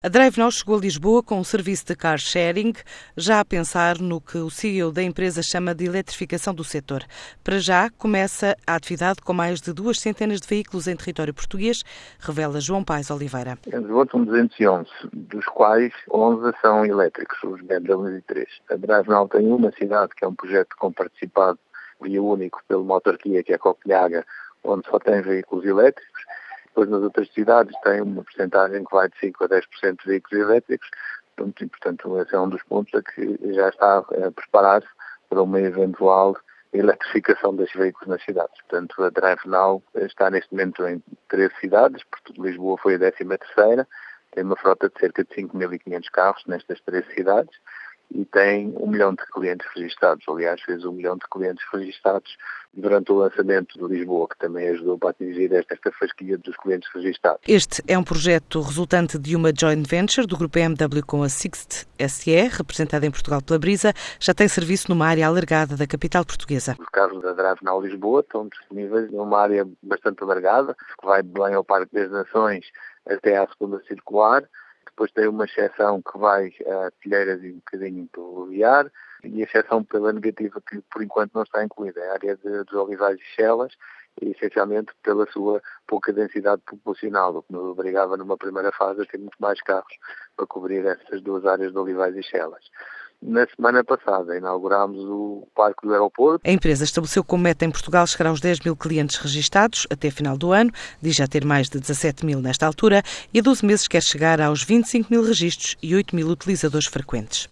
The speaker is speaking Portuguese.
A DriveNow chegou a Lisboa com um serviço de car sharing, já a pensar no que o CEO da empresa chama de eletrificação do setor. Para já, começa a atividade com mais de duas centenas de veículos em território português, revela João Paes Oliveira. Em Lisboa são 211, dos quais 11 são elétricos, os BMW 3. A DriveNow tem uma cidade que é um projeto com participado via único pelo Motorquia, que é Copenhaga, onde só tem veículos elétricos depois nas outras cidades tem uma porcentagem que vai de 5% a 10% de veículos elétricos, e, portanto esse é um dos pontos a que já está a preparar-se para uma eventual eletrificação dos veículos nas cidades. Portanto, a Drive Now está neste momento em três cidades, portanto, Lisboa foi a décima terceira, tem uma frota de cerca de 5.500 carros nestas três cidades e tem um milhão de clientes registados. Aliás, fez um milhão de clientes registados durante o lançamento de Lisboa, que também ajudou para atingir esta, esta fasquia dos clientes registados. Este é um projeto resultante de uma joint venture do grupo BMW com a Sixt SE, representada em Portugal pela Brisa, já tem serviço numa área alargada da capital portuguesa. Os carros da Drive Now Lisboa estão disponíveis numa área bastante alargada, que vai bem ao Parque das Nações até à segunda circular, depois tem uma exceção que vai a Telheiras e um bocadinho pelo Luviar, e a exceção pela negativa que por enquanto não está incluída, é a área de, dos Olivais e Chelas, e essencialmente pela sua pouca densidade populacional, o que nos obrigava numa primeira fase a ter muito mais carros para cobrir essas duas áreas de Olivais e Chelas. Na semana passada inaugurámos o Parque do Aeroporto. A empresa estabeleceu como meta em Portugal chegar aos 10 mil clientes registados até final do ano, diz já ter mais de 17 mil nesta altura, e a 12 meses quer chegar aos 25 mil registros e 8 mil utilizadores frequentes.